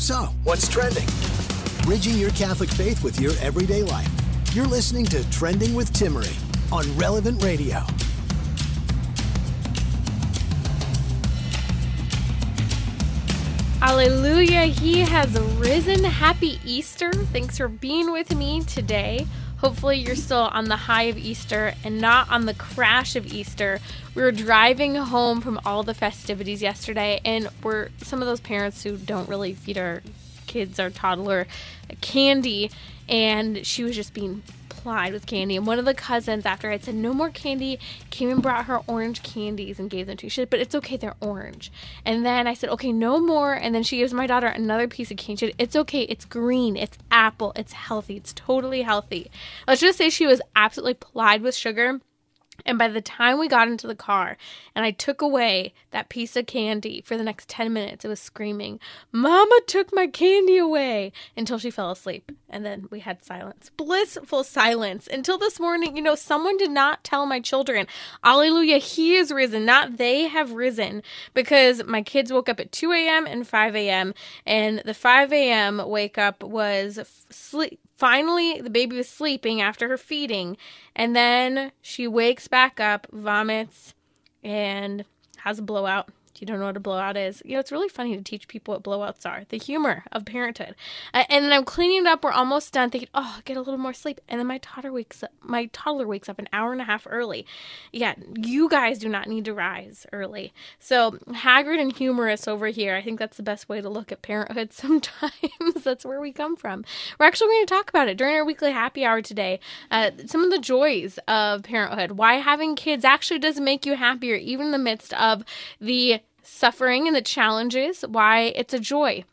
So, what's trending? Bridging your Catholic faith with your everyday life. You're listening to Trending with Timmerie on Relevant Radio. Hallelujah, he has risen. Happy Easter. Thanks for being with me today. Hopefully, you're still on the high of Easter and not on the crash of Easter. We were driving home from all the festivities yesterday, and we're some of those parents who don't really feed our kids, our toddler, candy, and she was just being with candy. And one of the cousins, after I'd said no more candy, came and brought her orange candies and gave them to me. She said, but it's okay, they're orange. And then I said, okay, no more. And then she gives my daughter another piece of candy. She said, it's okay, it's green, it's apple, it's healthy, it's totally healthy. Let's just say she was absolutely plied with sugar and by the time we got into the car and I took away that piece of candy for the next 10 minutes, it was screaming, Mama took my candy away until she fell asleep. And then we had silence, blissful silence until this morning. You know, someone did not tell my children, Alleluia, He is risen, not they have risen, because my kids woke up at 2 a.m. and 5 a.m. And the 5 a.m. wake up was sleep Finally, the baby was sleeping after her feeding, and then she wakes back up, vomits, and has a blowout you don't know what a blowout is, you know, it's really funny to teach people what blowouts are. The humor of parenthood. Uh, and then I'm cleaning it up. We're almost done. Thinking, oh, get a little more sleep. And then my toddler wakes up. My toddler wakes up an hour and a half early. Yeah, you guys do not need to rise early. So haggard and humorous over here. I think that's the best way to look at parenthood. Sometimes that's where we come from. We're actually going to talk about it during our weekly happy hour today. Uh, some of the joys of parenthood. Why having kids actually does make you happier, even in the midst of the suffering and the challenges, why it's a joy.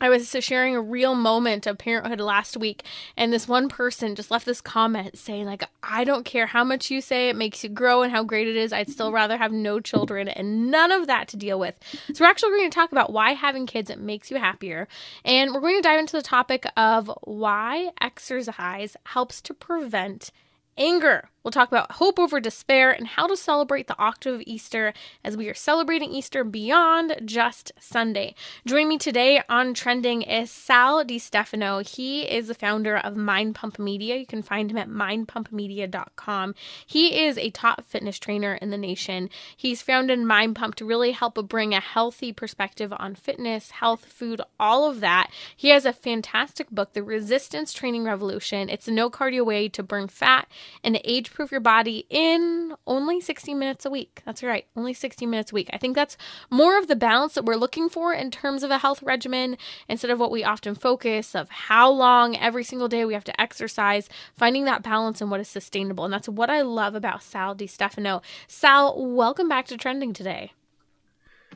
I was sharing a real moment of parenthood last week, and this one person just left this comment saying, like, I don't care how much you say it makes you grow and how great it is. I'd still rather have no children and none of that to deal with. So, we're actually going to talk about why having kids makes you happier. And we're going to dive into the topic of why exercise helps to prevent anger. We'll talk about hope over despair and how to celebrate the octave of Easter as we are celebrating Easter beyond just Sunday. Joining me today on Trending is Sal Stefano. He is the founder of Mind Pump Media. You can find him at mindpumpmedia.com. He is a top fitness trainer in the nation. He's founded Mind Pump to really help bring a healthy perspective on fitness, health, food, all of that. He has a fantastic book, The Resistance Training Revolution. It's a no cardio way to burn fat and age proof your body in only 60 minutes a week. That's right, only 60 minutes a week. I think that's more of the balance that we're looking for in terms of a health regimen instead of what we often focus of how long every single day we have to exercise, finding that balance and what is sustainable. And that's what I love about Sal Stefano. Sal, welcome back to Trending today.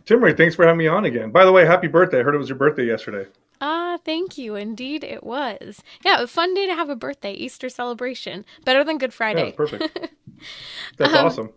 Timmerie, thanks for having me on again. By the way, happy birthday. I heard it was your birthday yesterday. Ah, thank you. Indeed, it was. Yeah, a fun day to have a birthday, Easter celebration. Better than Good Friday. Yeah, perfect. That's um, awesome.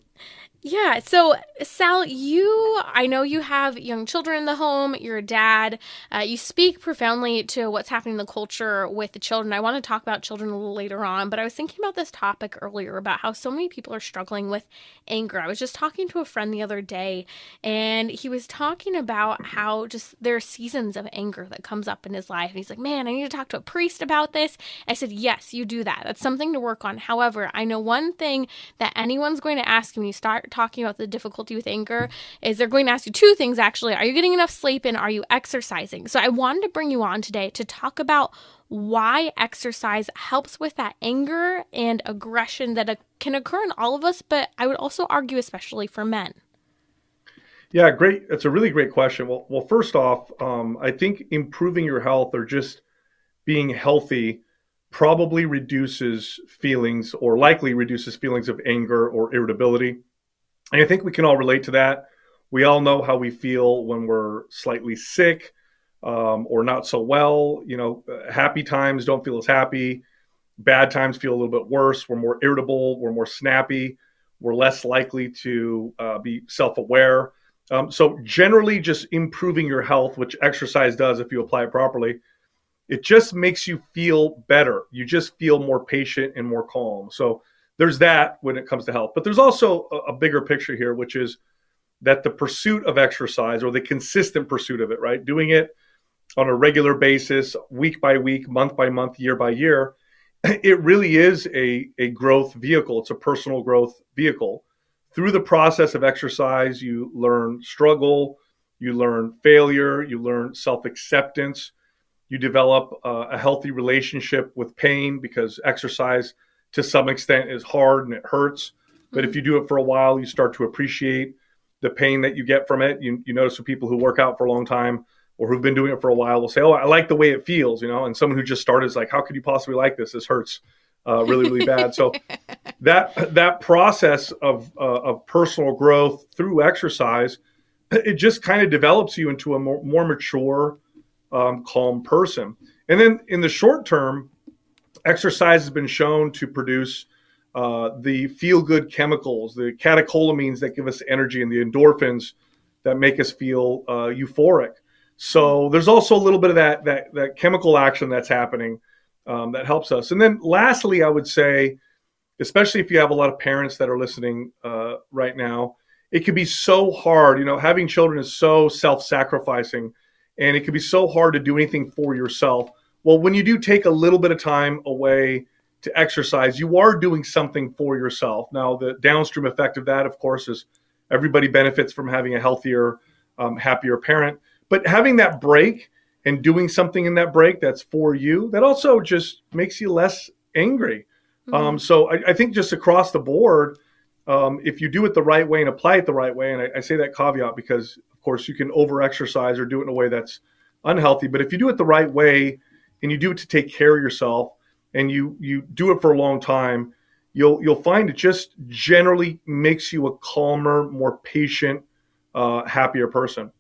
Yeah. So, Sal, you, I know you have young children in the home. You're a dad. Uh, you speak profoundly to what's happening in the culture with the children. I want to talk about children a little later on, but I was thinking about this topic earlier about how so many people are struggling with anger. I was just talking to a friend the other day, and he was talking about how just there are seasons of anger that comes up in his life. And he's like, man, I need to talk to a priest about this. I said, yes, you do that. That's something to work on. However, I know one thing that anyone's going to ask when you start talking about the difficulty with anger is they're going to ask you two things actually. Are you getting enough sleep and are you exercising? So I wanted to bring you on today to talk about why exercise helps with that anger and aggression that can occur in all of us, but I would also argue especially for men. Yeah, great. It's a really great question. Well, well, first off, um, I think improving your health or just being healthy probably reduces feelings or likely reduces feelings of anger or irritability. And I think we can all relate to that. We all know how we feel when we're slightly sick um, or not so well. You know, happy times don't feel as happy. Bad times feel a little bit worse. We're more irritable. We're more snappy. We're less likely to uh, be self aware. Um, so, generally, just improving your health, which exercise does if you apply it properly, it just makes you feel better. You just feel more patient and more calm. So, there's that when it comes to health. But there's also a, a bigger picture here, which is that the pursuit of exercise or the consistent pursuit of it, right? Doing it on a regular basis, week by week, month by month, year by year, it really is a, a growth vehicle. It's a personal growth vehicle. Through the process of exercise, you learn struggle, you learn failure, you learn self acceptance, you develop uh, a healthy relationship with pain because exercise to some extent is hard and it hurts. But mm-hmm. if you do it for a while, you start to appreciate the pain that you get from it. You, you notice with people who work out for a long time or who've been doing it for a while will say, "Oh, I like the way it feels," you know. And someone who just started is like, "How could you possibly like this? This hurts uh, really, really bad." So that that process of uh, of personal growth through exercise, it just kind of develops you into a more, more mature, um, calm person. And then in the short term, exercise has been shown to produce uh, the feel good chemicals, the catecholamines that give us energy, and the endorphins that make us feel uh, euphoric. So there's also a little bit of that that that chemical action that's happening um, that helps us. And then lastly, I would say, especially if you have a lot of parents that are listening uh, right now, it can be so hard. You know, having children is so self-sacrificing, and it can be so hard to do anything for yourself. Well, when you do take a little bit of time away to exercise, you are doing something for yourself. Now, the downstream effect of that, of course, is everybody benefits from having a healthier, um, happier parent but having that break and doing something in that break that's for you, that also just makes you less angry. Mm-hmm. Um, so I, I, think just across the board, um, if you do it the right way and apply it the right way, and I, I say that caveat because, of course, you can over exercise or do it in a way that's unhealthy. But if you do it the right way and you do it to take care of yourself and you you do it for a long time, you'll you'll find it just generally makes you a calmer, more patient, uh, happier person.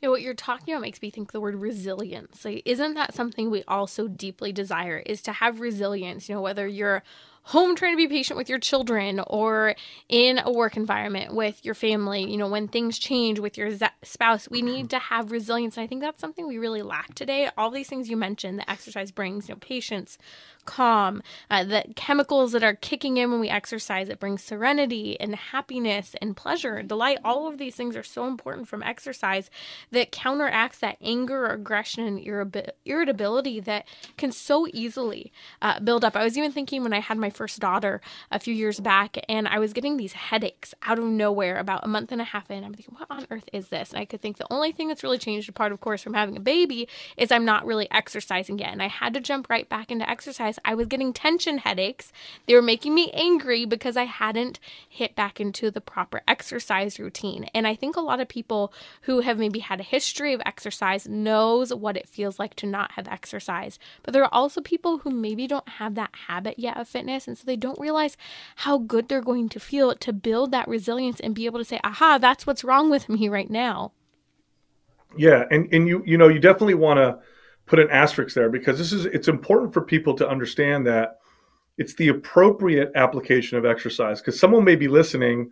You know, what you're talking about makes me think the word resilience. Like, isn't that something we all so deeply desire? Is to have resilience. You know, whether you're home trying to be patient with your children or in a work environment with your family, you know, when things change with your spouse, we need to have resilience. And I think that's something we really lack today. All these things you mentioned that exercise brings, you know, patience, calm, uh, the chemicals that are kicking in when we exercise, it brings serenity and happiness and pleasure delight. All of these things are so important from exercise that counteracts that anger, aggression, and irritability that can so easily uh, build up. I was even thinking when I had my first daughter a few years back, and I was getting these headaches out of nowhere about a month and a half in. I'm thinking, what on earth is this? And I could think the only thing that's really changed, apart of course from having a baby, is I'm not really exercising yet. And I had to jump right back into exercise. I was getting tension headaches. They were making me angry because I hadn't hit back into the proper exercise routine. And I think a lot of people who have maybe had a history of exercise knows what it feels like to not have exercise. But there are also people who maybe don't have that habit yet of fitness and so they don't realize how good they're going to feel to build that resilience and be able to say, aha, that's what's wrong with me right now. Yeah. And, and you, you know, you definitely want to put an asterisk there because this is, it's important for people to understand that it's the appropriate application of exercise because someone may be listening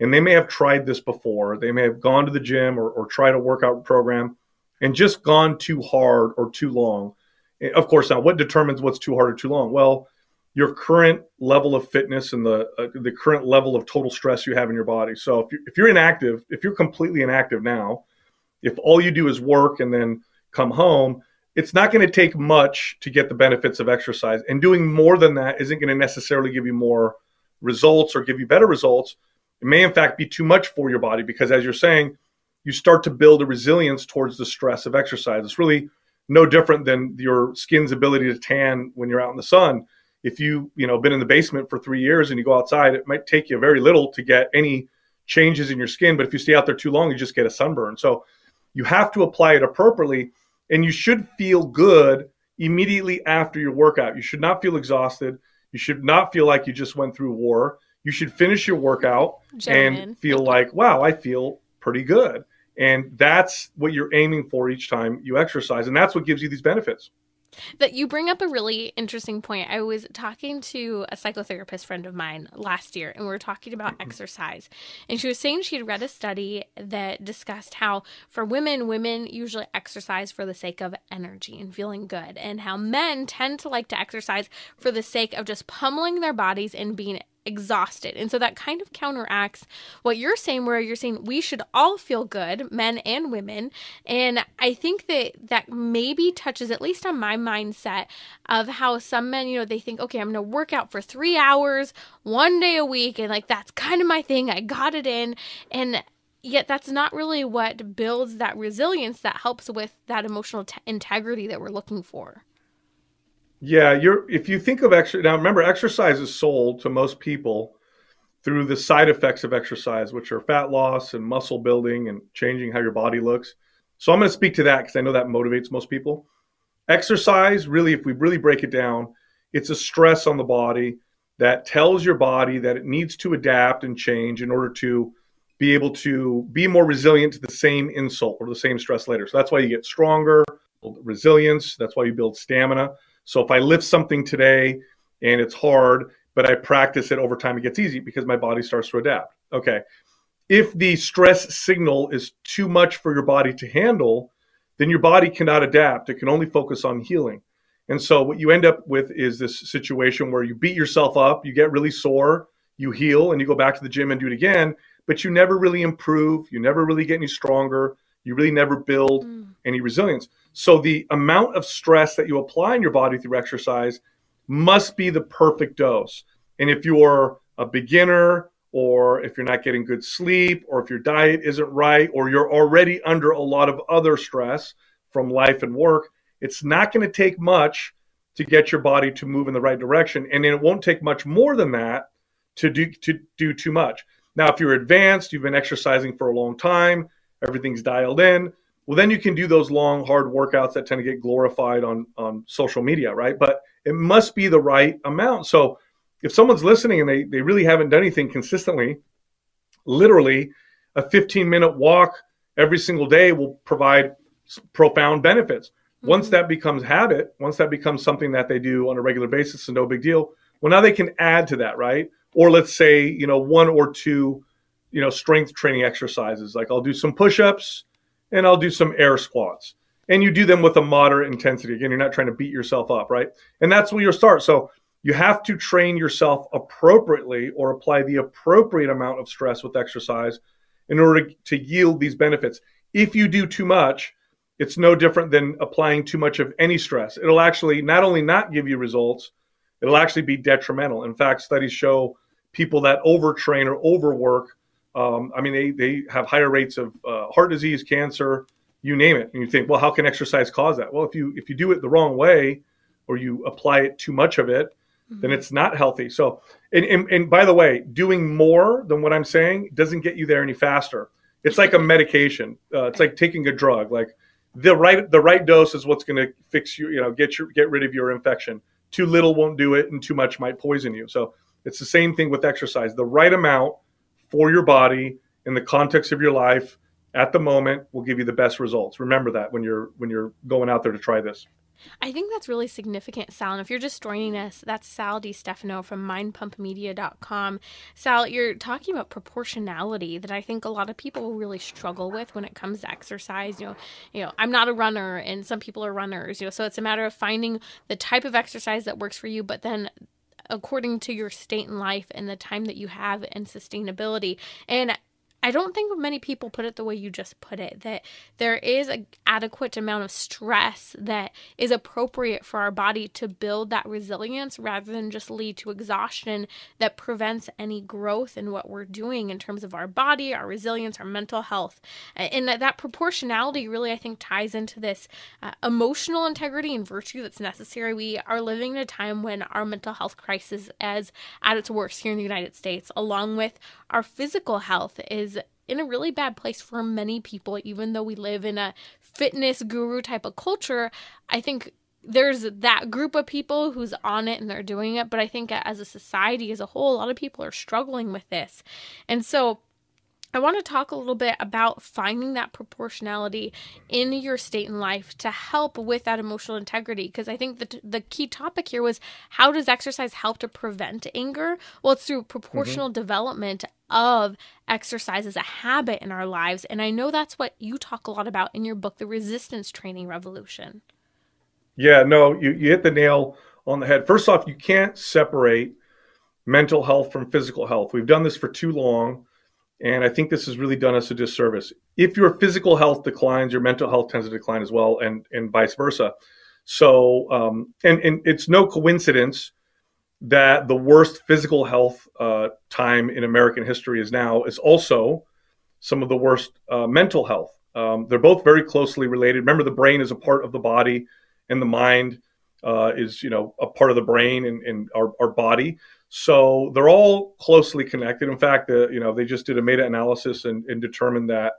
and they may have tried this before. They may have gone to the gym or, or tried a workout program and just gone too hard or too long. Eh, of course, now what determines what's too hard or too long? Well, your current level of fitness and the uh, the current level of total stress you have in your body. So if you're, if you're inactive, if you're completely inactive now, if all you do is work and then come home, it's not going to take much to get the benefits of exercise. And doing more than that isn't going to necessarily give you more results or give you better results. It may in fact be too much for your body because as you're saying, you start to build a resilience towards the stress of exercise. It's really no different than your skin's ability to tan when you're out in the sun if you you know been in the basement for three years and you go outside, it might take you very little to get any changes in your skin. But if you stay out there too long, you just get a sunburn. So you have to apply it appropriately, and you should feel good immediately after your workout. You should not feel exhausted. You should not feel like you just went through war. You should finish your workout and feel like, wow, I feel pretty good. And that's what you're aiming for each time you exercise. And that's what gives you these benefits. That you bring up a really interesting point. I was talking to a psychotherapist friend of mine last year, and we were talking about mm-hmm. exercise. And she was saying she had read a study that discussed how for women, women usually exercise for the sake of energy and feeling good, and how men tend to like to exercise for the sake of just pummeling their bodies and being exhausted. And so that kind of counteracts what you're saying, where you're saying we should all feel good, men and women. And I think that that maybe touches, at least on my mindset, of how some men, you know, they think, okay, I'm going to work out for three hours one day a week. And like, that's kind of my thing. I got it in. And yet that's not really what builds that resilience that helps with that emotional t- integrity that we're looking for. Yeah, you're if you think of exercise now remember exercise is sold to most people through the side effects of exercise which are fat loss and muscle building and changing how your body looks. So I'm going to speak to that cuz I know that motivates most people. Exercise really if we really break it down, it's a stress on the body that tells your body that it needs to adapt and change in order to be able to be more resilient to the same insult or the same stress later. So that's why you get stronger, resilience, that's why you build stamina. So if I lift something today and it's hard, but I practice it over time, it gets easy because my body starts to adapt. Okay. If the stress signal is too much for your body to handle, then your body cannot adapt. It can only focus on healing. And so what you end up with is this situation where you beat yourself up, you get really sore, you heal, and you go back to the gym and do it again, but you never really improve, you never really get any stronger, you really never build mm. any resilience. So the amount of stress that you apply in your body through exercise must be the perfect dose. And if you're a beginner, or if you're not getting good sleep, or if your diet isn't right, or you're already under a lot of other stress from life and work, it's not going to take much to get your body to move in the right direction. And it won't take much more than that to do to do too much. Now, if you're advanced, you've been exercising for a long time, everything's dialed in, well then you can do those long hard workouts that tend to get glorified on on social media right? But it must be the right amount. So if someone's listening and they, they really haven't done anything consistently literally a 15 minute walk every single day will provide profound benefits. Mm-hmm. once that becomes habit once that becomes something that they do on a regular basis and no big deal well now they can add to that right? Or let's say you know one or two you know strength training exercises like i'll do some push-ups and I'll do some air squats. And you do them with a moderate intensity. Again, you're not trying to beat yourself up, right? And that's where you'll start. So you have to train yourself appropriately or apply the appropriate amount of stress with exercise in order to yield these benefits. If you do too much, it's no different than applying too much of any stress. It'll actually not only not give you results, it'll actually be detrimental. In fact, studies show people that overtrain or overwork um, I mean, they, they have higher rates of uh, heart disease, cancer, you name it. And you think, well, how can exercise cause that? Well, if you if you do it the wrong way, or you apply it too much of it, mm-hmm. then it's not healthy. So, and, and and by the way, doing more than what I'm saying doesn't get you there any faster. It's like a medication. Uh, it's like taking a drug. Like the right the right dose is what's going to fix you. You know, get your get rid of your infection. Too little won't do it, and too much might poison you. So it's the same thing with exercise. The right amount for your body in the context of your life at the moment will give you the best results. Remember that when you're when you're going out there to try this. I think that's really significant, Sal. And if you're just joining us, that's Sal Stefano from mindpumpmedia.com. Sal, you're talking about proportionality that I think a lot of people really struggle with when it comes to exercise. You know, you know, I'm not a runner and some people are runners, you know, so it's a matter of finding the type of exercise that works for you, but then according to your state in life and the time that you have and sustainability. And I don't think many people put it the way you just put it that there is an adequate amount of stress that is appropriate for our body to build that resilience rather than just lead to exhaustion that prevents any growth in what we're doing in terms of our body, our resilience, our mental health. And that, that proportionality really, I think, ties into this uh, emotional integrity and virtue that's necessary. We are living in a time when our mental health crisis is at its worst here in the United States, along with our physical health is in a really bad place for many people, even though we live in a fitness guru type of culture. I think there's that group of people who's on it and they're doing it, but I think as a society as a whole, a lot of people are struggling with this. And so I want to talk a little bit about finding that proportionality in your state in life to help with that emotional integrity. Because I think that the key topic here was how does exercise help to prevent anger? Well, it's through proportional mm-hmm. development of exercise as a habit in our lives. And I know that's what you talk a lot about in your book, The Resistance Training Revolution. Yeah, no, you, you hit the nail on the head. First off, you can't separate mental health from physical health. We've done this for too long, and I think this has really done us a disservice. If your physical health declines, your mental health tends to decline as well, and and vice versa. So, um, and and it's no coincidence that the worst physical health uh, time in American history is now is also some of the worst uh, mental health. Um, they're both very closely related. Remember, the brain is a part of the body, and the mind uh, is, you know, a part of the brain and, and our, our, body. So they're all closely connected. In fact, you know, they just did a meta-analysis and, and determined that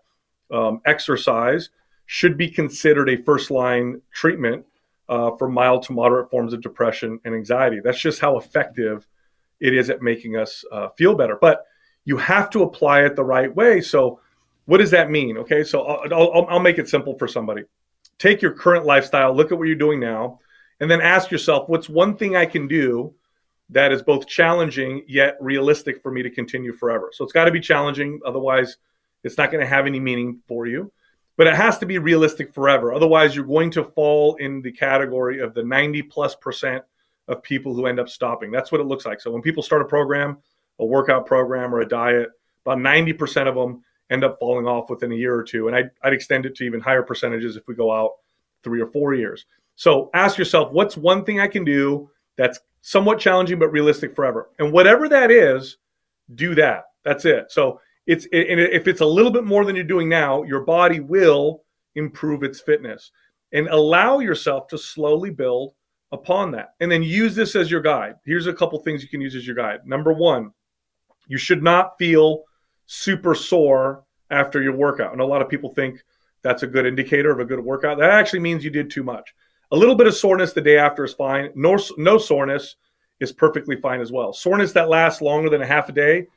um, exercise should be considered a first-line treatment uh, for mild to moderate forms of depression and anxiety. That's just how effective it is at making us uh, feel better. But you have to apply it the right way. So what does that mean? Okay, so I'll, I'll, I'll make it simple for somebody. Take your current lifestyle, look at what you're doing now, and then ask yourself, what's one thing I can do that is both challenging yet realistic for me to continue forever? So it's got to be challenging, otherwise, it's not going to have any meaning for you. But it has to be realistic forever. Otherwise, you're going to fall in the category of the 90 plus percent of people who end up stopping. That's what it looks like. So when people start a program, a workout program, or a diet, about 90% of them end up falling off within a year or two. And I'd, I'd extend it to even higher percentages if we go out three or four years. So ask yourself, what's one thing I can do that's somewhat challenging but realistic forever? And whatever that is, do that. That's it. So it's and if it's a little bit more than you're doing now, your body will improve its fitness and allow yourself to slowly build upon that. And then use this as your guide. Here's a couple things you can use as your guide. Number 1, you should not feel super sore after your workout. And a lot of people think that's a good indicator of a good workout. That actually means you did too much. A little bit of soreness the day after is fine. No, no soreness is perfectly fine as well. Soreness that lasts longer than a half a day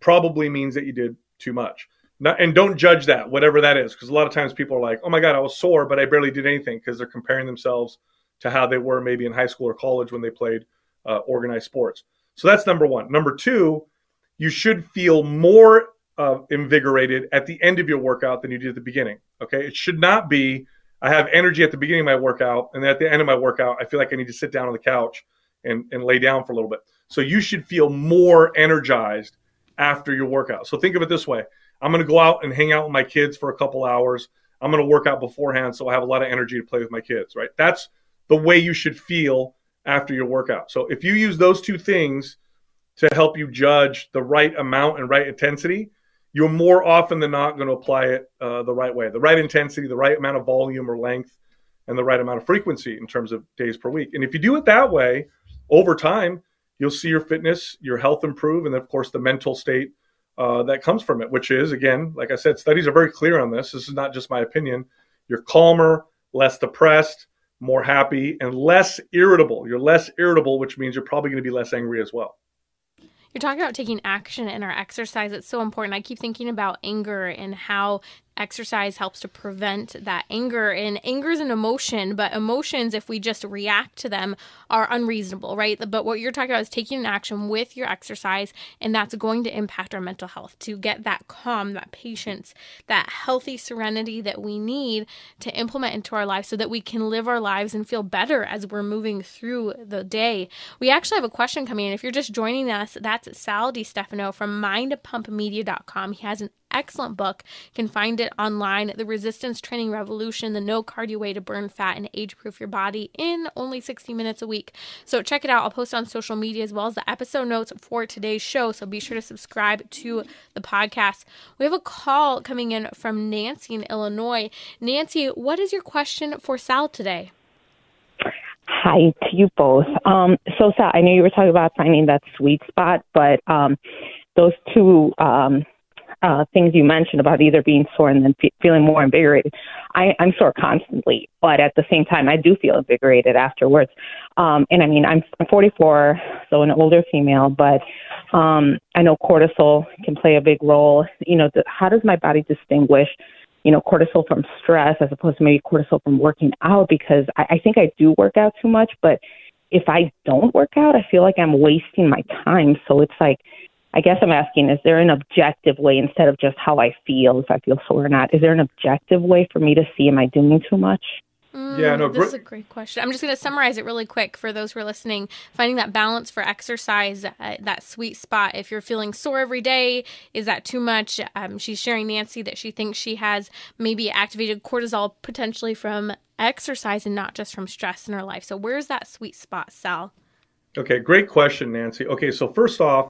probably means that you did too much. Not, and don't judge that, whatever that is, because a lot of times people are like, oh my God, I was sore, but I barely did anything because they're comparing themselves to how they were maybe in high school or college when they played uh, organized sports. So that's number one. Number two, you should feel more uh, invigorated at the end of your workout than you did at the beginning. Okay, it should not be I have energy at the beginning of my workout, and at the end of my workout, I feel like I need to sit down on the couch and, and lay down for a little bit. So you should feel more energized after your workout. So think of it this way I'm going to go out and hang out with my kids for a couple hours. I'm going to work out beforehand so I have a lot of energy to play with my kids, right? That's the way you should feel after your workout. So if you use those two things to help you judge the right amount and right intensity, you're more often than not going to apply it uh, the right way, the right intensity, the right amount of volume or length, and the right amount of frequency in terms of days per week. And if you do it that way over time, you'll see your fitness, your health improve, and of course the mental state uh, that comes from it, which is again, like I said, studies are very clear on this. This is not just my opinion. You're calmer, less depressed, more happy, and less irritable. You're less irritable, which means you're probably going to be less angry as well. You're talking about taking action in our exercise. It's so important. I keep thinking about anger and how exercise helps to prevent that anger and anger is an emotion but emotions if we just react to them are unreasonable right? But what you're talking about is taking an action with your exercise and that's going to impact our mental health to get that calm that patience that healthy serenity that we need to implement into our lives so that we can live our lives and feel better as we're moving through the day. We actually have a question coming in. If you're just joining us that's sal Di Stefano from mindpumpmedia.com he has an excellent book. You can find it online, The Resistance Training Revolution, the no cardio way to burn fat and age proof your body in only 60 minutes a week. So check it out. I'll post on social media as well as the episode notes for today's show. So be sure to subscribe to the podcast. We have a call coming in from Nancy in Illinois. Nancy, what is your question for Sal today? Hi to you both. Um, so, Sal, I know you were talking about finding that sweet spot, but um, those two um, uh, things you mentioned about either being sore and then fe- feeling more invigorated. I, I'm sore constantly, but at the same time, I do feel invigorated afterwards. Um, and I mean, I'm, I'm 44, so an older female, but um, I know cortisol can play a big role. You know, the, how does my body distinguish? you know, cortisol from stress as opposed to maybe cortisol from working out because I, I think I do work out too much, but if I don't work out, I feel like I'm wasting my time. So it's like I guess I'm asking, is there an objective way instead of just how I feel, if I feel sore or not? Is there an objective way for me to see, am I doing too much? Mm, yeah, no, this is a great question. I'm just going to summarize it really quick for those who are listening. Finding that balance for exercise, uh, that sweet spot. If you're feeling sore every day, is that too much? Um, she's sharing Nancy that she thinks she has maybe activated cortisol potentially from exercise and not just from stress in her life. So where's that sweet spot, Sal? Okay, great question, Nancy. Okay, so first off,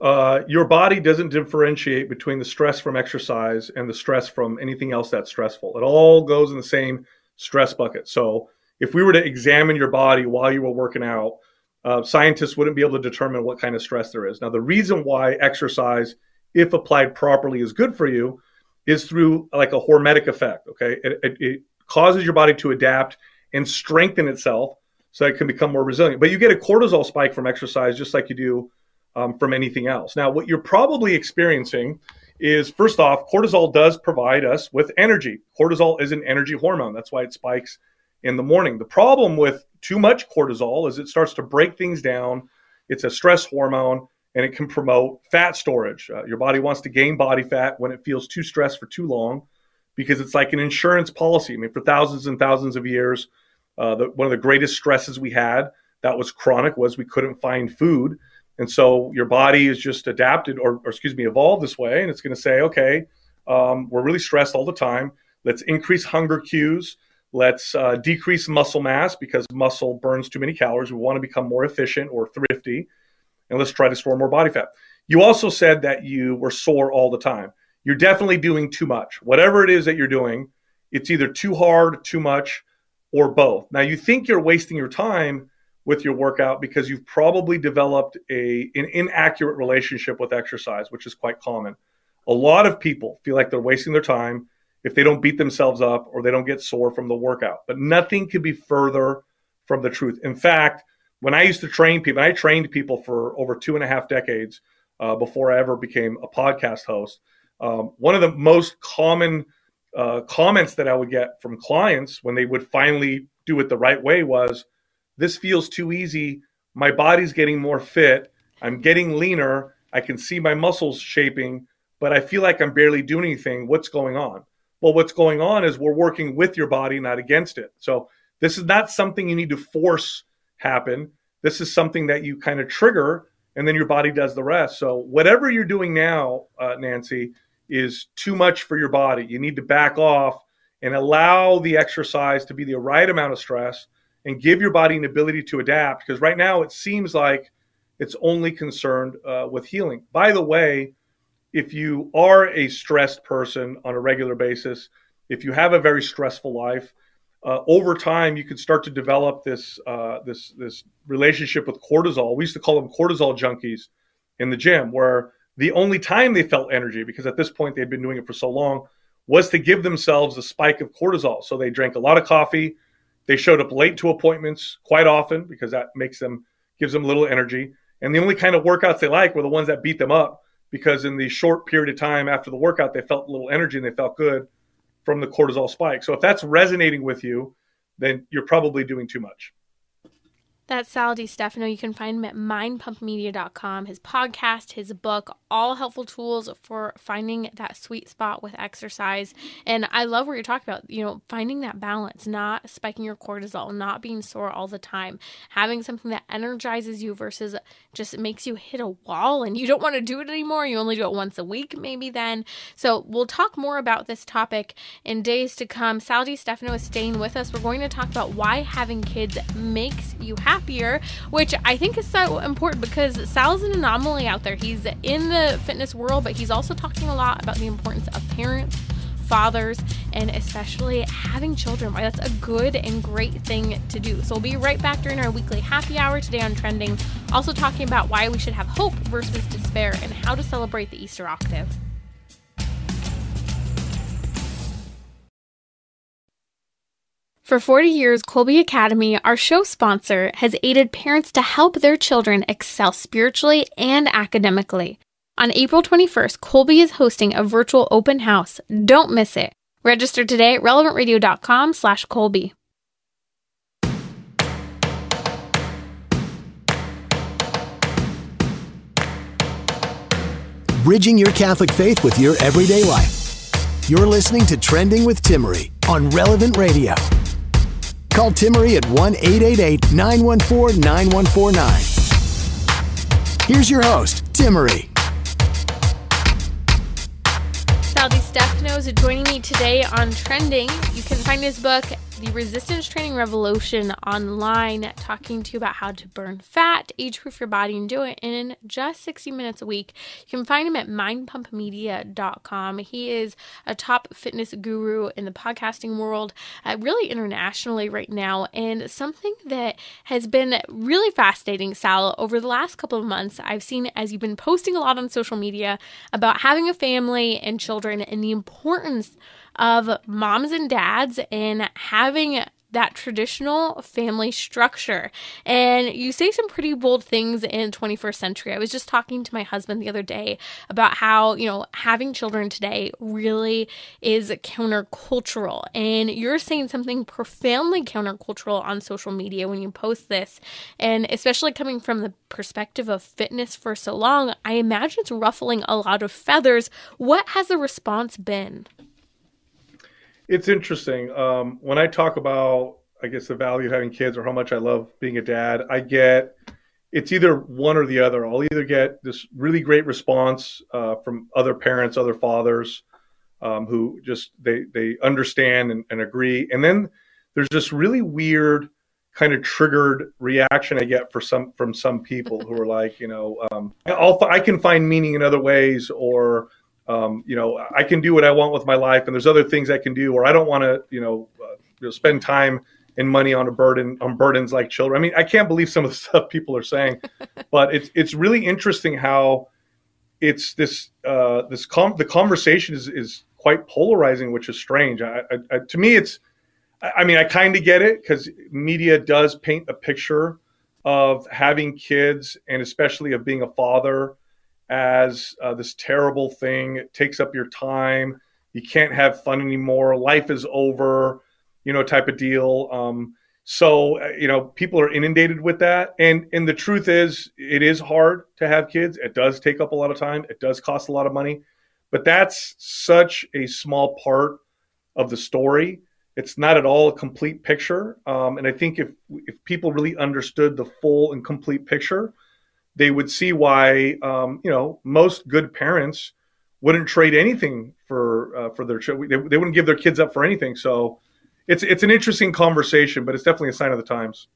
uh, your body doesn't differentiate between the stress from exercise and the stress from anything else that's stressful. It all goes in the same stress bucket. So if we were to examine your body while you were working out, uh, scientists wouldn't be able to determine what kind of stress there is. Now, the reason why exercise, if applied properly, is good for you is through like a hormetic effect. Okay, it, it, it causes your body to adapt and strengthen itself so it can become more resilient. But you get a cortisol spike from exercise just like you do um, from anything else. Now, what you're probably experiencing is first off, cortisol does provide us with energy. Cortisol is an energy hormone. That's why it spikes in the morning. The problem with too much cortisol is it starts to break things down. It's a stress hormone and it can promote fat storage. Uh, your body wants to gain body fat when it feels too stressed for too long because it's like an insurance policy. I mean, for thousands and thousands of years, uh, the, one of the greatest stresses we had that was chronic was we couldn't find food. And so your body is just adapted or, or excuse me, evolved this way. And it's going to say, okay, um, we're really stressed all the time. Let's increase hunger cues. Let's uh, decrease muscle mass because muscle burns too many calories. We want to become more efficient or thrifty. And let's try to store more body fat. You also said that you were sore all the time. You're definitely doing too much. Whatever it is that you're doing, it's either too hard, too much, or both. Now, you think you're wasting your time with your workout because you've probably developed a an inaccurate relationship with exercise, which is quite common. A lot of people feel like they're wasting their time if they don't beat themselves up or they don't get sore from the workout. But nothing could be further from the truth. In fact, when I used to train people, I trained people for over two and a half decades uh, before I ever became a podcast host. Um, one of the most common uh, comments that I would get from clients when they would finally do it the right way was, this feels too easy. My body's getting more fit. I'm getting leaner. I can see my muscles shaping, but I feel like I'm barely doing anything. What's going on? Well, what's going on is we're working with your body, not against it. So this is not something you need to force happen. This is something that you kind of trigger, and then your body does the rest. So whatever you're doing now, uh, Nancy, is too much for your body. You need to back off and allow the exercise to be the right amount of stress and give your body an ability to adapt. Because right now it seems like it's only concerned uh, with healing. By the way, if you are a stressed person on a regular basis, if you have a very stressful life, uh, over time you could start to develop this uh, this this relationship with cortisol. We used to call them cortisol junkies in the gym, where the only time they felt energy, because at this point they'd been doing it for so long, was to give themselves a spike of cortisol. So they drank a lot of coffee, they showed up late to appointments quite often because that makes them gives them a little energy. And the only kind of workouts they like were the ones that beat them up because in the short period of time after the workout they felt a little energy and they felt good from the cortisol spike. So if that's resonating with you, then you're probably doing too much. That's Sal Stefano. You can find him at mindpumpmedia.com. His podcast, his book, all helpful tools for finding that sweet spot with exercise. And I love what you're talking about, you know, finding that balance, not spiking your cortisol, not being sore all the time, having something that energizes you versus just makes you hit a wall and you don't want to do it anymore. You only do it once a week, maybe then. So we'll talk more about this topic in days to come. Sal Stefano is staying with us. We're going to talk about why having kids makes you happy happier, which I think is so important because Sal's an anomaly out there. He's in the fitness world, but he's also talking a lot about the importance of parents fathers, and especially having children. Why that's a good and great thing to do. So we'll be right back during our weekly happy hour today on trending, also talking about why we should have hope versus despair and how to celebrate the Easter octave. For 40 years, Kolbe Academy, our show sponsor, has aided parents to help their children excel spiritually and academically. On April 21st, Kolbe is hosting a virtual open house. Don't miss it. Register today at relevantradio.com slash Kolbe. Bridging your Catholic faith with your everyday life. You're listening to Trending with Timmerie on Relevant Radio. Call Timmerie at 1 888 914 9149. Here's your host, Timmerie. Sal Stefano is joining me today on Trending. You can find his book, the Resistance Training Revolution online, talking to you about how to burn fat, age proof your body, and do it in just 60 minutes a week. You can find him at mindpumpmedia.com. He is a top fitness guru in the podcasting world, uh, really internationally right now. And something that has been really fascinating, Sal, over the last couple of months, I've seen as you've been posting a lot on social media about having a family and children and the importance of moms and dads and having that traditional family structure. And you say some pretty bold things in 21st century. I was just talking to my husband the other day about how, you know, having children today really is countercultural. And you're saying something profoundly countercultural on social media when you post this. And especially coming from the perspective of fitness for so long, I imagine it's ruffling a lot of feathers. What has the response been? It's interesting. Um, when I talk about, I guess, the value of having kids or how much I love being a dad, I get it's either one or the other. I'll either get this really great response uh, from other parents, other fathers, um, who just they they understand and, and, agree, and then there's this really weird kind of triggered reaction I get for some from some people who are like, you know, um, I'll, I can find meaning in other ways, or um, you know, I can do what I want with my life, and there's other things I can do, or I don't want to, you know, uh, you know, spend time and money on a burden on burdens like children. I mean, I can't believe some of the stuff people are saying, but it's it's really interesting how it's this uh, this com- the conversation is is quite polarizing, which is strange. I, I, I, to me, it's I mean, I kind of get it because media does paint a picture of having kids and especially of being a father as uh, this terrible thing. It takes up your time. You can't have fun anymore. Life is over, you know, type of deal. Um, so uh, you know, people are inundated with that, and and the truth is, it is hard to have kids. It does take up a lot of time. It does cost a lot of money, but that's such a small part of the story. It's not at all a complete picture. Um, and I think if if people really understood the full and complete picture, they would see why um, you know most good parents wouldn't trade anything for uh, for their children. They, they wouldn't give their kids up for anything. So it's it's an interesting conversation, but it's definitely a sign of the times.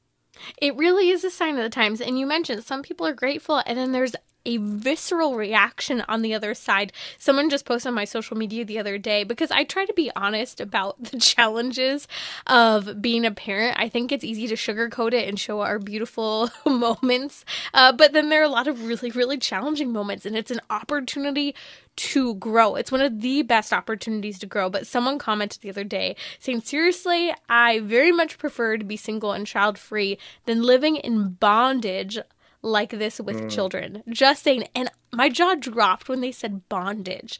It really is a sign of the times. And you mentioned some people are grateful, and then there's a visceral reaction on the other side. Someone just posted on my social media the other day because I try to be honest about the challenges of being a parent. I think it's easy to sugarcoat it and show our beautiful moments, uh, but then there are a lot of really, really challenging moments, and it's an opportunity to grow. It's one of the best opportunities to grow. But someone commented the other day saying, seriously, I very much prefer to be single and child free than living in bondage like this with mm. children. Just saying. And my jaw dropped when they said bondage.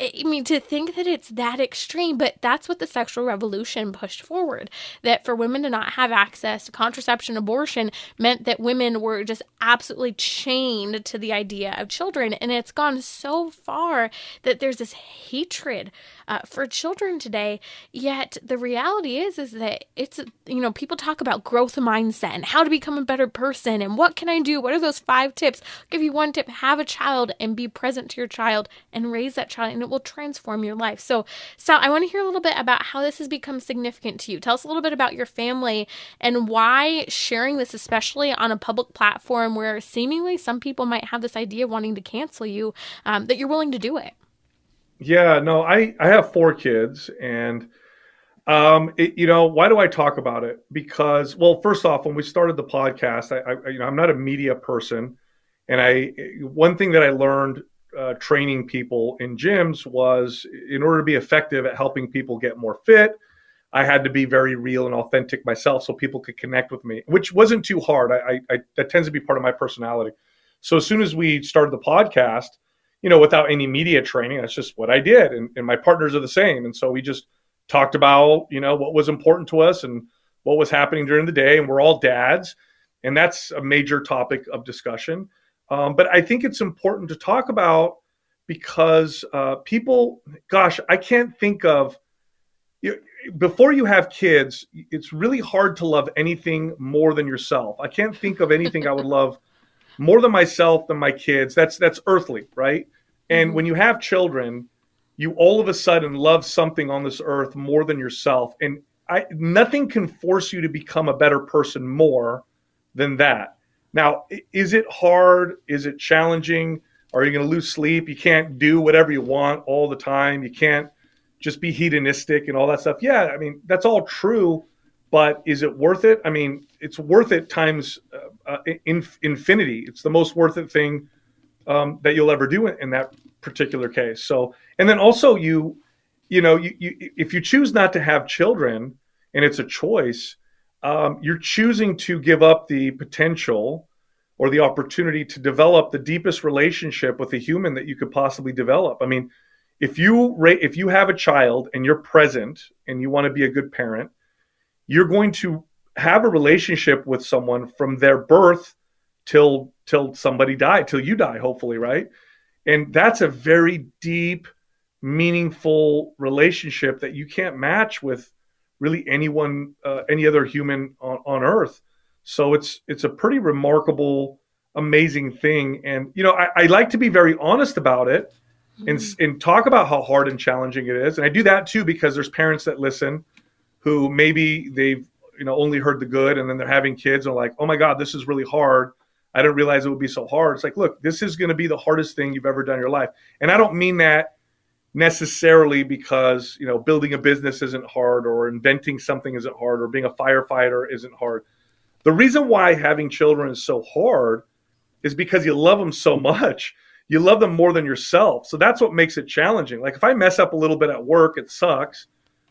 I mean, to think that it's that extreme, but that's what the sexual revolution pushed forward. That for women to not have access to contraception, abortion meant that women were just absolutely chained to the idea of children. And it's gone so far that there's this hatred uh, for children today. Yet the reality is, is that it's, you know, people talk about growth mindset and how to become a better person and what can I do? What are those five tips? I'll give you one tip have a child child and be present to your child and raise that child, and it will transform your life. So, Sal, I want to hear a little bit about how this has become significant to you. Tell us a little bit about your family and why sharing this, especially on a public platform where seemingly some people might have this idea of wanting to cancel you, um, that you're willing to do it. Yeah, no, I I have four kids and. Um, it, you know, why do I talk about it? Because, well, first off, when we started the podcast, I, I, you know, I'm not a media person. And I, one thing that I learned uh, training people in gyms was in order to be effective at helping people get more fit, I had to be very real and authentic myself so people could connect with me, which wasn't too hard. I, I, that tends to be part of my personality. So as soon as we started the podcast, you know, without any media training, that's just what I did. And, and my partners are the same. And so we just talked about, you know, what was important to us and what was happening during the day. And we're all dads. And that's a major topic of discussion. Um, but I think it's important to talk about because uh, people, gosh, I can't think of. You before you have kids, it's really hard to love anything more than yourself. I can't think of anything I would love more than myself than my kids. That's that's earthly, right? And mm-hmm. when you have children, you all of a sudden love something on this earth more than yourself. And I nothing can force you to become a better person more than that. Now, is it hard? Is it challenging? Are you going to lose sleep? You can't do whatever you want all the time. You can't just be hedonistic and all that stuff. Yeah, I mean, that's all true, but is it worth it? I mean, it's worth it times uh, uh, in, infinity. It's the most worth it thing um, that you'll ever do in, in, that particular case. So, and then also you, you know, you, you, if you choose not to have children and it's a choice, um, you're choosing to give up the potential or the opportunity to develop the deepest relationship with a human that you could possibly develop. I mean, if you if you have a child and you're present and you want to be a good parent, you're going to have a relationship with someone from their birth till till somebody die, till you die, hopefully, right? And that's a very deep, meaningful relationship that you can't match with really anyone, uh, any other human on, on earth. So it's it's a pretty remarkable, amazing thing. And you know, I, I like to be very honest about it and, mm-hmm. and talk about how hard and challenging it is. And I do that too because there's parents that listen who maybe they've you know only heard the good and then they're having kids and like, oh my God, this is really hard. I didn't realize it would be so hard. It's like, look, this is going to be the hardest thing you've ever done in your life. And I don't mean that necessarily because, you know, building a business isn't hard or inventing something isn't hard or being a firefighter isn't hard. The reason why having children is so hard is because you love them so much you love them more than yourself. So that's what makes it challenging. Like if I mess up a little bit at work, it sucks.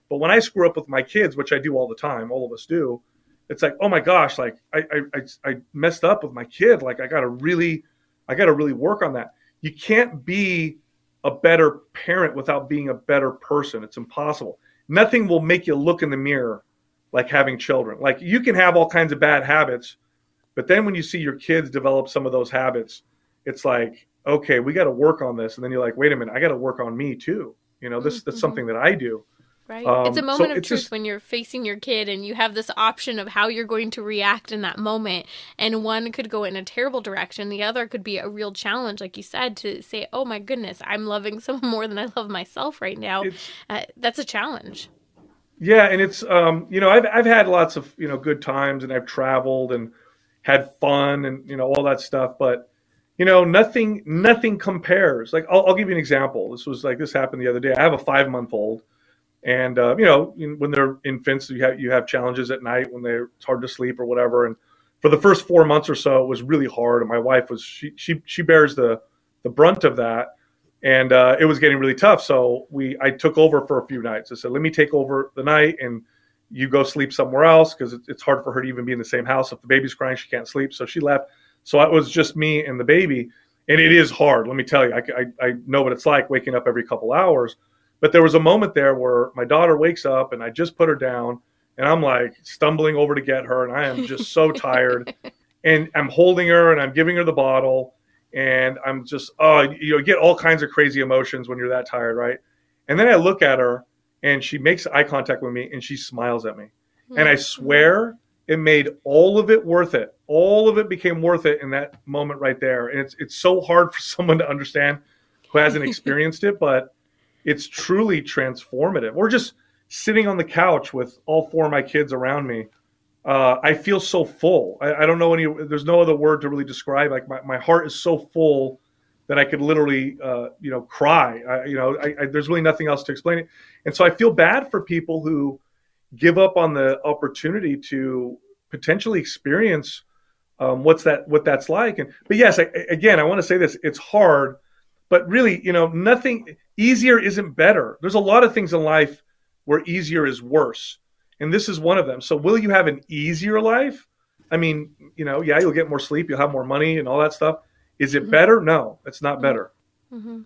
But when I screw up with my kids, which I do all the time, all of us do, it's like, oh my gosh, like I I, I messed up with my kid. Like I gotta really, I gotta really work on that. You can't be a better parent without being a better person. It's impossible. Nothing will make you look in the mirror like having children. Like you can have all kinds of bad habits, but then when you see your kids develop some of those habits, it's like okay, we got to work on this. And then you're like, wait a minute, I got to work on me too. You know, this mm-hmm. that's something that I do. Right. Um, it's a moment so of truth just, when you're facing your kid and you have this option of how you're going to react in that moment. And one could go in a terrible direction. The other could be a real challenge, like you said, to say, oh my goodness, I'm loving someone more than I love myself right now. Uh, that's a challenge. Yeah. And it's, um, you know, I've, I've had lots of, you know, good times and I've traveled and had fun and, you know, all that stuff. But, you know nothing nothing compares like I'll, I'll, give you an example this was like this happened the other day i have a five month old and uh, you know when they're infants you have you have challenges at night when they're it's hard to sleep or whatever. And for the first four months or so it was really hard. And my wife was she she, she bears the the brunt of that. And uh, it was getting really tough. So we i took over for a few nights. I said let me take over the night and you go sleep somewhere else because it's hard for her to even be in the same house. If the baby's crying she can't sleep. So she left. So it was just me and the baby. And it is hard. Let me tell you, I, I, I know what it's like waking up every couple hours. But there was a moment there where my daughter wakes up and I just put her down and I'm like stumbling over to get her. And I am just so tired. And I'm holding her and I'm giving her the bottle. And I'm just, oh, you know, get all kinds of crazy emotions when you're that tired, right? And then I look at her and she makes eye contact with me and she smiles at me. And I hmm. swear it made all of it worth it. All of it became worth it in that moment right there. And it's it's so hard for someone to understand who hasn't experienced it, but it's truly transformative. Or just sitting on the couch with all four of my kids around me. Uh, I feel so full. I, I, don't know any. There's no other word to really describe. Like my, my heart is so full that I could literally, uh, you know, cry. I, you know, I, there's really nothing else to explain it. And so I feel bad for people who give up on the opportunity to potentially experience um, what's that what that's like and but yes again i want to say this it's hard but really you know nothing easier isn't better. There's a lot of things in life where easier is worse and this is one of them. So will you have an easier life? I mean you know yeah you'll get more sleep you'll have more money and all that stuff. Is it mm-hmm. better? No it's not better. Mm-hmm.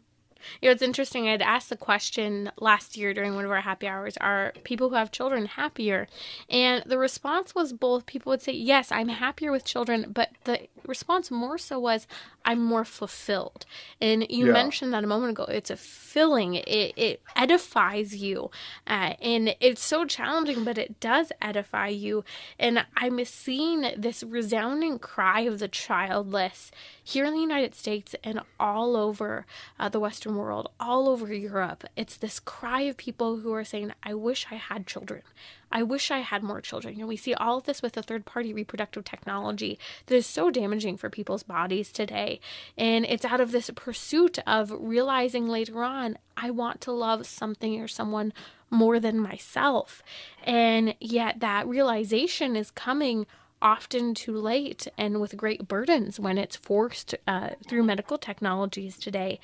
You know, it's interesting. I'd asked the question last year during one of our happy hours are people who have children happier? And the response was both people would say, yes, I'm happier with children, but the response more so was, I'm more fulfilled. And you yeah. mentioned that a moment ago. It's a filling, it, it edifies you. Uh, and it's so challenging, but it does edify you. And I'm seeing this resounding cry of the childless here in the United States and all over uh, the Western world, all over Europe. It's this cry of people who are saying, I wish I had children. I wish I had more children. You know, we see all of this with the third party reproductive technology that is so damaging for people's bodies today. And it's out of this pursuit of realizing later on, I want to love something or someone more than myself. And yet that realization is coming often too late and with great burdens when it's forced uh, through medical technologies today.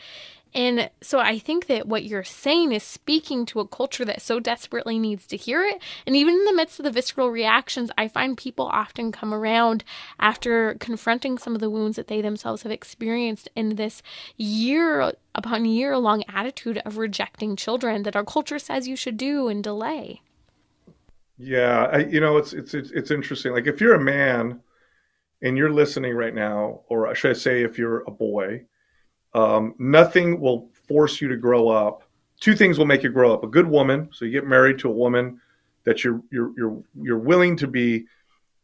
And so I think that what you're saying is speaking to a culture that so desperately needs to hear it. And even in the midst of the visceral reactions, I find people often come around after confronting some of the wounds that they themselves have experienced in this year upon year long attitude of rejecting children that our culture says you should do and delay. Yeah, I, you know, it's, it's it's it's interesting. Like if you're a man and you're listening right now, or should I say, if you're a boy, um, nothing will force you to grow up. Two things will make you grow up: a good woman, so you get married to a woman that you're you're you're you're willing to be,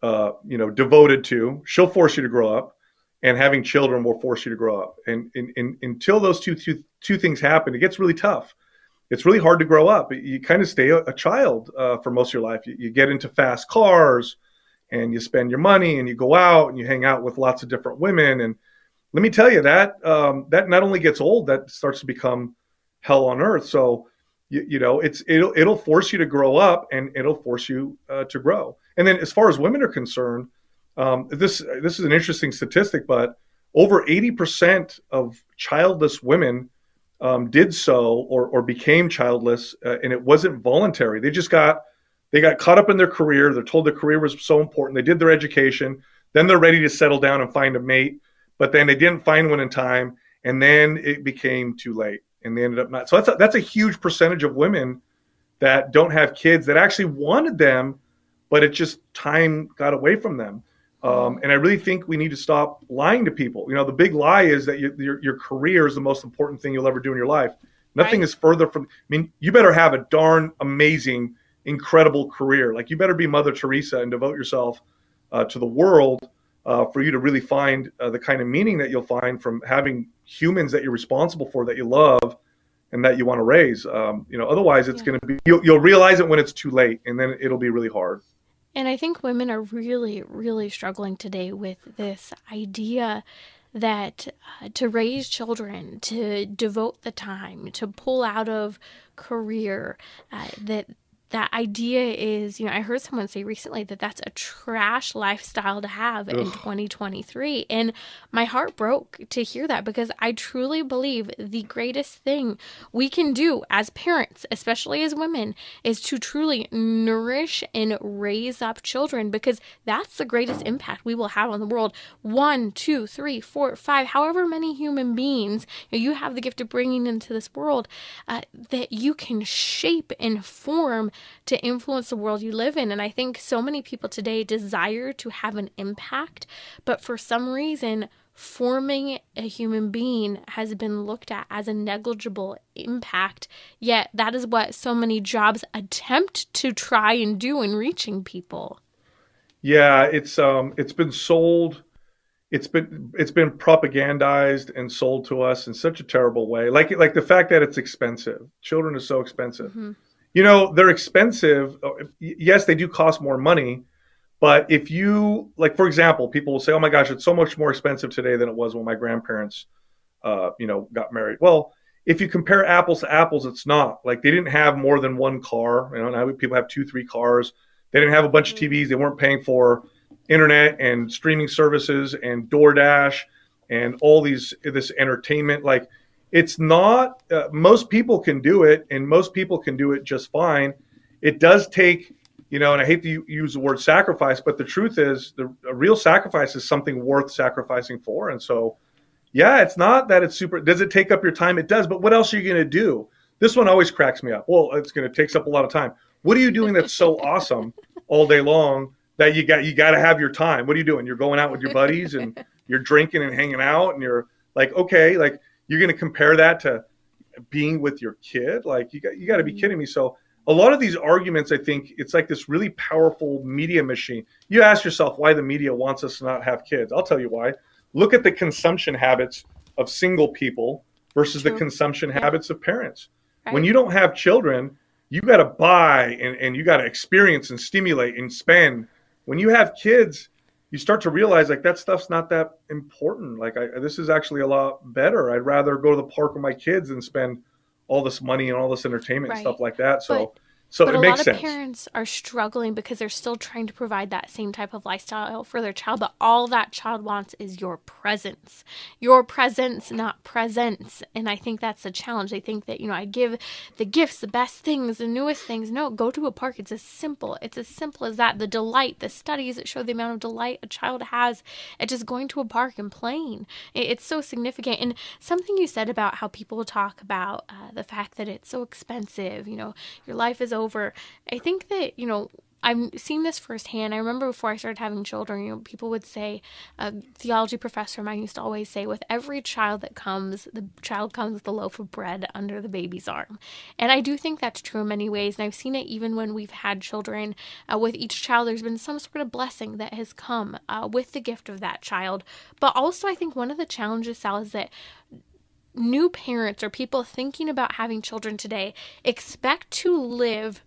uh, you know, devoted to. She'll force you to grow up, and having children will force you to grow up. And, and, and until those two, two two things happen, it gets really tough it's really hard to grow up. You kind of stay a, a child uh, for most of your life. You, you, get into fast cars and you spend your money and you go out and you hang out with lots of different women. And let me tell you that um, that not only gets old, that starts to become hell on earth. So you, you know, it's it'll it'll force you to grow up and it'll force you uh, to grow. And then as far as women are concerned, um, this this is an interesting statistic, but over 80% of childless women um, did so or, or became childless, uh, and it wasn't voluntary. They just got they got caught up in their career. They're told their career was so important. They did their education. Then they're ready to settle down and find a mate, but then they didn't find one in time, and then it became too late, and they ended up not. So that's a, that's a huge percentage of women that don't have kids that actually wanted them, but it just time got away from them. Um, and I really think we need to stop lying to people. You know, the big lie is that your, your, your career is the most important thing you'll ever do in your life. Nothing right. is further from. I mean, you better have a darn amazing, incredible career. Like you better be Mother Teresa and devote yourself uh, to the world uh, for you to really find uh, the kind of meaning that you'll find from having humans that you're responsible for, that you love, and that you want to raise. Um, you know, otherwise it's yeah. going to be. You'll, you'll realize it when it's too late, and then it'll be really hard. And I think women are really, really struggling today with this idea that uh, to raise children, to devote the time, to pull out of career, uh, that that idea is, you know, I heard someone say recently that that's a trash lifestyle to have Ugh. in 2023. And my heart broke to hear that because I truly believe the greatest thing we can do as parents, especially as women, is to truly nourish and raise up children because that's the greatest impact we will have on the world. One, two, three, four, five, however many human beings you have the gift of bringing into this world uh, that you can shape and form to influence the world you live in. And I think so many people today desire to have an impact, but for some reason, forming a human being has been looked at as a negligible impact. Yet, that is what so many jobs attempt to try and do in reaching people. Yeah, it's um, it's been sold it's been it's been propagandized and sold to us in such a terrible way. Like like the fact that it's expensive. Children are so expensive. Mm-hmm you know they're expensive. Uh, yes they do cost more money but if you like for example people will say oh my gosh it's so much more expensive today than it was when my grandparents uh, you know got married. Well if you compare apples to apples it's not. Like they didn't have more than one car you know now people have two three cars. They didn't have a bunch of tvs they weren't paying for internet and streaming services and doordash and all these this entertainment. Like it's not uh, most people can do it and most people can do it just fine. It does take you know and i hate to use the word sacrifice but the truth is the real sacrifice is something worth sacrificing for and so yeah it's not that it's super does it take up your time? It does but what else are you going to do? This one always cracks me up. Well it's going to take up a lot of time. What are you doing that's so awesome all day long that you got you got to have your time? What are you doing? You're going out with your buddies and you're drinking and hanging out and you're like okay like you're going to compare that to being with your kid like you got you got to be mm-hmm. kidding me so a lot of these arguments i think it's like this really powerful media machine you ask yourself why the media wants us to not have kids i'll tell you why look at the consumption habits of single people versus True. the consumption yeah. habits of parents right. when you don't have children you got to buy and, and you got to experience and stimulate and spend when you have kids you start to realize like that stuff's not that important. Like I, this is actually a lot better. I'd rather go to the park with my kids and spend all this money and all this entertainment right. and stuff like that. So but so but a lot sense. of parents are struggling because they're still trying to provide that same type of lifestyle for their child, but all that child wants is your presence. Your presence, not presents. And I think that's the challenge. They think that, you know, I give the gifts, the best things, the newest things. No, go to a park. It's as simple. It's as simple as that. The delight, the studies that show the amount of delight a child has at just going to a park and playing. It's so significant. And something you said about how people talk about uh, the fact that it's so expensive, you know, your life is over. I think that, you know, I've seen this firsthand. I remember before I started having children, you know, people would say, a theology professor of mine used to always say, with every child that comes, the child comes with a loaf of bread under the baby's arm. And I do think that's true in many ways. And I've seen it even when we've had children. Uh, with each child, there's been some sort of blessing that has come uh, with the gift of that child. But also, I think one of the challenges, Sal, is that new parents or people thinking about having children today expect to live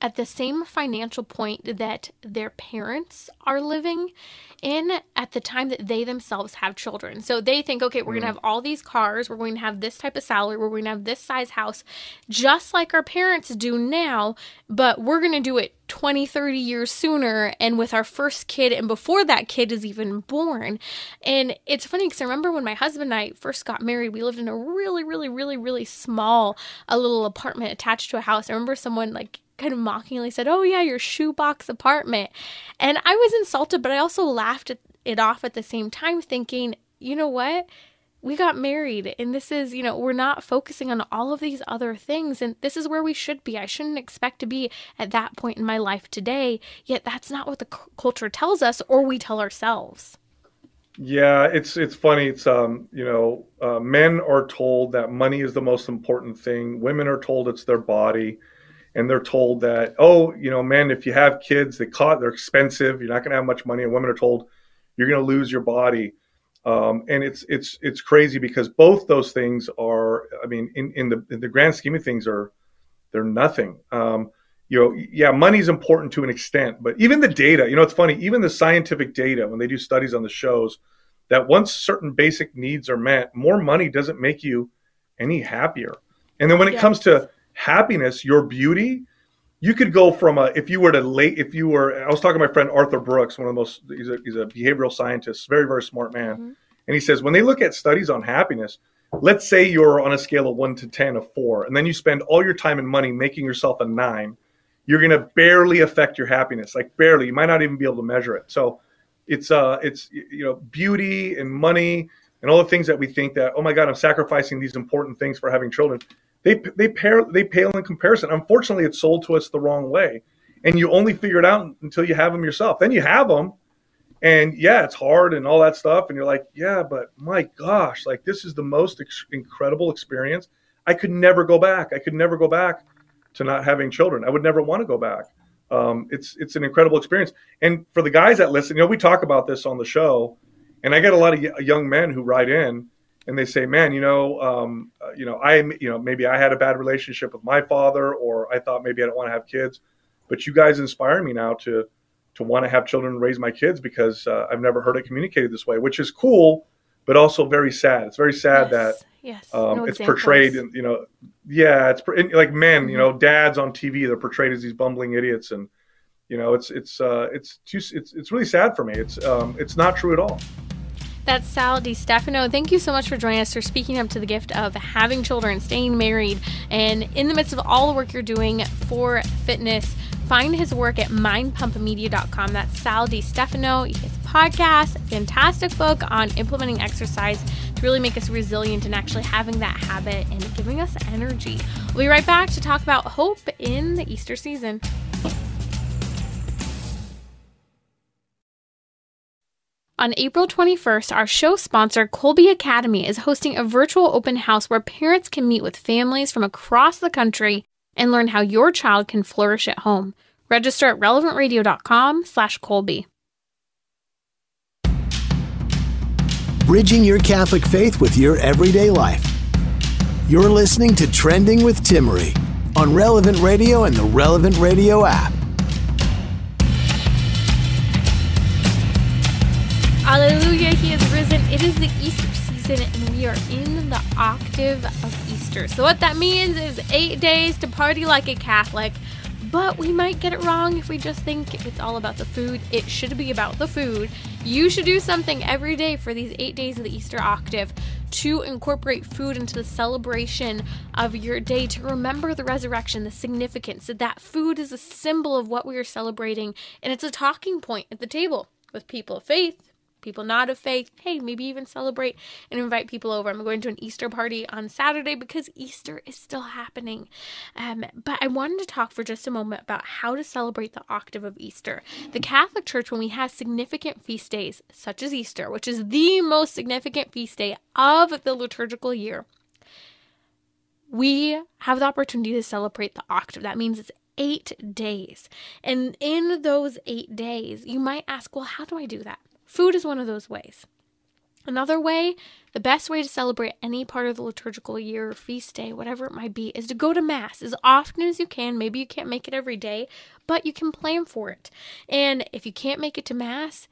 at the same financial point that their parents are living in at the time that they themselves have children. So they think, okay, we're mm. going to have all these cars, we're going to have this type of salary, we're going to have this size house, just like our parents do now, but we're going to do it 20, 30 years sooner and with our first kid and before that kid is even born. And it's funny because I remember when my husband and I first got married, we lived in a really, really, really, really small, a little apartment attached to a house. I remember someone like kind of mockingly said, Oh, yeah, your shoebox apartment. And I was insulted, but I also laughed it off at the same time, thinking, you know what? We got married, and this is, you know, we're not focusing on all of these other things, and this is where we should be. I shouldn't expect to be at that point in my life today, yet that's not what the c- culture tells us or we tell ourselves. Yeah, it's it's funny. It's um, you know, uh, men are told that money is the most important thing. Women are told it's their body and they're told that, oh, you know, man, if you have kids, they cost, they're expensive. You're not going to have much money. And women are told you're going to lose your body. Um, and it's it's it's crazy because both those things are, I mean, in, in the in the grand scheme of things, are they're nothing. Um, you know, yeah, money's important to an extent, but even the data, you know, it's funny. Even the scientific data, when they do studies on the shows, that once certain basic needs are met, more money doesn't make you any happier. And then when it yes. comes to happiness, your beauty, you could go from a if you were to late if you were I was talking to my friend Arthur Brooks, one of the most he's a he's a behavioral scientist, very very smart man, mm-hmm. and he says when they look at studies on happiness, let's say you're on a scale of one to ten of four, and then you spend all your time and money making yourself a nine, you're going to barely affect your happiness, like barely. You might not even be able to measure it. So it's uh it's you know beauty and money and all the things that we think that oh my god I'm sacrificing these important things for having children they they pair they pale in comparison. Unfortunately, it's sold to us the wrong way, and you only figure it out until you have them yourself. Then you have them, and yeah, it's hard and all that stuff, and you're like, yeah, but my gosh, like this is the most ex- incredible experience. I could never go back. I could never go back to not having children. I would never want to go back. Um, it's it's an incredible experience. And for the guys that listen, you know, we talk about this on the show, and I get a lot of y- young men who write in and they say, "Man, you know, um, uh, you know, I, you know, maybe I had a bad relationship with my father, or I thought maybe I don't want to have kids, but you guys inspire me now to to want to have children and raise my kids because uh, I've never heard it communicated this way, which is cool, but also very sad. It's very sad yes, that yes. Um, no it's portrayed, and you know, yeah, it's like men, you know, mm-hmm. dads on TV, they're portrayed as these bumbling idiots, and you know, it's it's uh, it's too, it's it's really sad for me. It's um, it's not true at all. That's Sal Stefano. Thank you so much for joining us, for speaking up to the gift of having children, staying married, and in the midst of all the work you're doing for fitness. Find his work at mindpumpmedia.com. That's Sal Stefano. His podcast, fantastic book on implementing exercise to really make us resilient and actually having that habit and giving us energy. We'll be right back to talk about hope in the Easter season. On April 21st, our show sponsor, Kolbe Academy, is hosting a virtual open house where parents can meet with families from across the country and learn how your child can flourish at home. Register at relevantradio.com slash Kolbe. Bridging your Catholic faith with your everyday life. You're listening to Trending with Timmerie on Relevant Radio and the Relevant Radio app. Alleluia, he is risen. It is the Easter season, and we are in the octave of Easter. So, what that means is eight days to party like a Catholic. But we might get it wrong if we just think it's all about the food. It should be about the food. You should do something every day for these eight days of the Easter octave to incorporate food into the celebration of your day, to remember the resurrection, the significance that that food is a symbol of what we are celebrating, and it's a talking point at the table with people of faith, people not of faith. Hey, maybe even celebrate and invite people over. I'm going to an Easter party on Saturday because Easter is still happening. Um, but I wanted to talk for just a moment about how to celebrate the octave of Easter. The Catholic Church, when we have significant feast days, such as Easter, which is the most significant feast day of the liturgical year, we have the opportunity to celebrate the octave. That means it's eight days. And in those eight days, you might ask, well, how do I do that? Food is one of those ways. Another way, the best way to celebrate any part of the liturgical year, or feast day, whatever it might be, is to go to Mass as often as you can. Maybe you can't make it every day, but you can plan for it. And if you can't make it to Mass,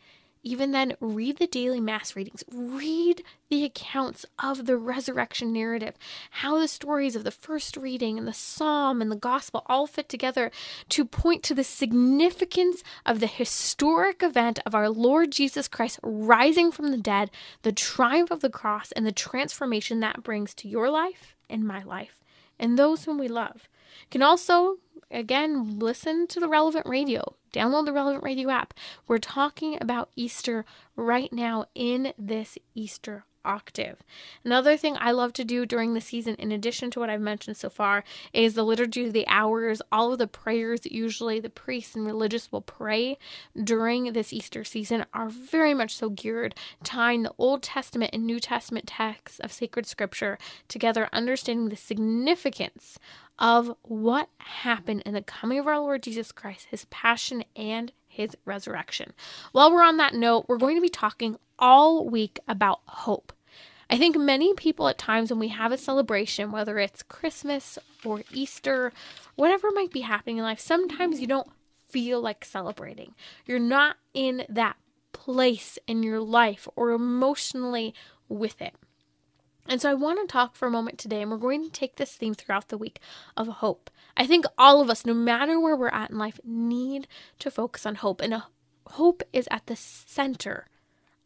even then, read the daily Mass readings. Read the accounts of the resurrection narrative, how the stories of the first reading and the psalm and the gospel all fit together to point to the significance of the historic event of our Lord Jesus Christ rising from the dead, the triumph of the cross, and the transformation that brings to your life and my life and those whom we love. You can also, again, listen to the relevant radio. Download the Relevant Radio app. We're talking about Easter right now in this Easter octave. Another thing I love to do during the season, in addition to what I've mentioned so far, is the Liturgy of the Hours, all of the prayers that usually the priests and religious will pray during this Easter season are very much so geared, tying the Old Testament and New Testament texts of sacred scripture together, understanding the significance of what happened in the coming of our Lord Jesus Christ, his passion and his resurrection. While we're on that note, we're going to be talking all week about hope. I think many people at times when we have a celebration, whether it's Christmas or Easter, whatever might be happening in life, sometimes you don't feel like celebrating. You're not in that place in your life or emotionally with it. And so I want to talk for a moment today, and we're going to take this theme throughout the week of hope. I think all of us, no matter where we're at in life, need to focus on hope. And uh, hope is at the center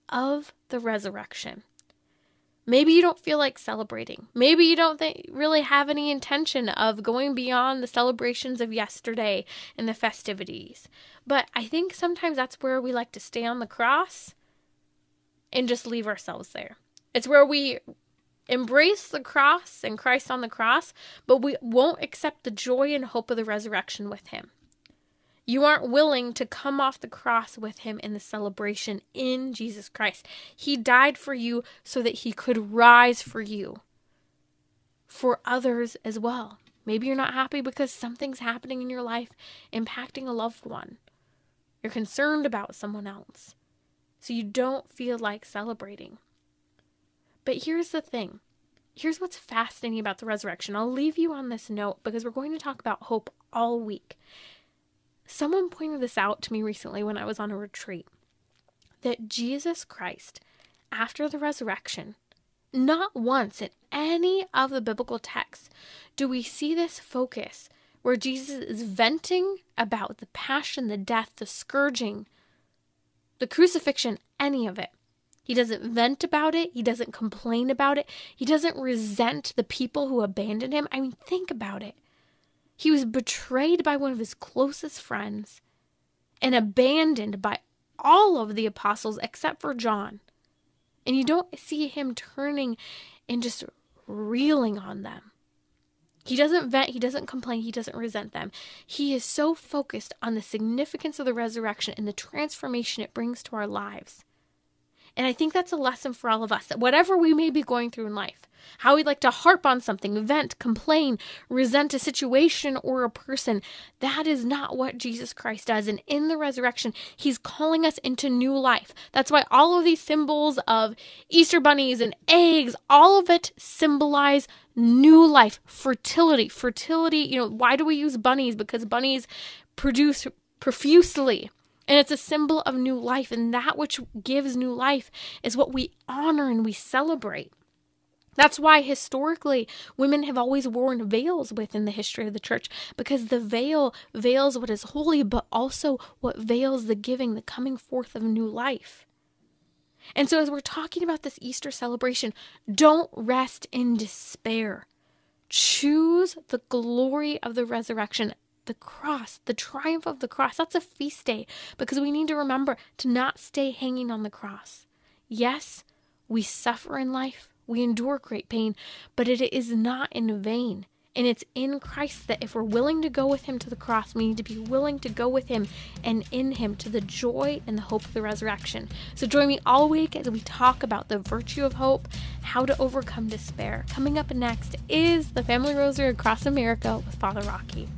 of the resurrection. Maybe you don't feel like celebrating. Maybe you don't really have any intention of going beyond the celebrations of yesterday and the festivities. But I think sometimes that's where we like to stay on the cross and just leave ourselves there. It's where we embrace the cross and Christ on the cross, but we won't accept the joy and hope of the resurrection with him. You aren't willing to come off the cross with him in the celebration in Jesus Christ. He died for you so that he could rise for you, for others as well. Maybe you're not happy because something's happening in your life impacting a loved one. You're concerned about someone else. So you don't feel like celebrating. But here's the thing here's what's fascinating about the resurrection. I'll leave you on this note because we're going to talk about hope all week. Someone pointed this out to me recently when I was on a retreat that Jesus Christ, after the resurrection, not once in any of the biblical texts do we see this focus where Jesus is venting about the passion, the death, the scourging, the crucifixion, any of it. He doesn't vent about it. He doesn't complain about it. He doesn't resent the people who abandoned him. I mean, think about it. He was betrayed by one of his closest friends and abandoned by all of the apostles except for John. And you don't see him turning and just reeling on them. He doesn't vent, he doesn't complain, he doesn't resent them. He is so focused on the significance of the resurrection and the transformation it brings to our lives And I think that's a lesson for all of us that whatever we may be going through in life, how we'd like to harp on something, vent, complain, resent a situation or a person, that is not what Jesus Christ does. And in the resurrection, he's calling us into new life. That's why all of these symbols of Easter bunnies and eggs, all of it symbolize new life, fertility. Fertility, you know, why do we use bunnies? Because bunnies produce profusely. And it's a symbol of new life. And that which gives new life is what we honor and we celebrate. That's why historically women have always worn veils within the history of the church because the veil veils what is holy, but also what veils the giving, the coming forth of new life. And so, as we're talking about this Easter celebration, don't rest in despair. Choose the glory of the resurrection, the cross, the triumph of the cross. That's a feast day because we need to remember to not stay hanging on the cross. Yes, we suffer in life, we endure great pain, but it is not in vain. And it's in Christ that if we're willing to go with Him to the cross, we need to be willing to go with Him and in Him to the joy and the hope of the resurrection. So join me all week as we talk about the virtue of hope, how to overcome despair. Coming up next is the Family Rosary Across America with Father Rocky.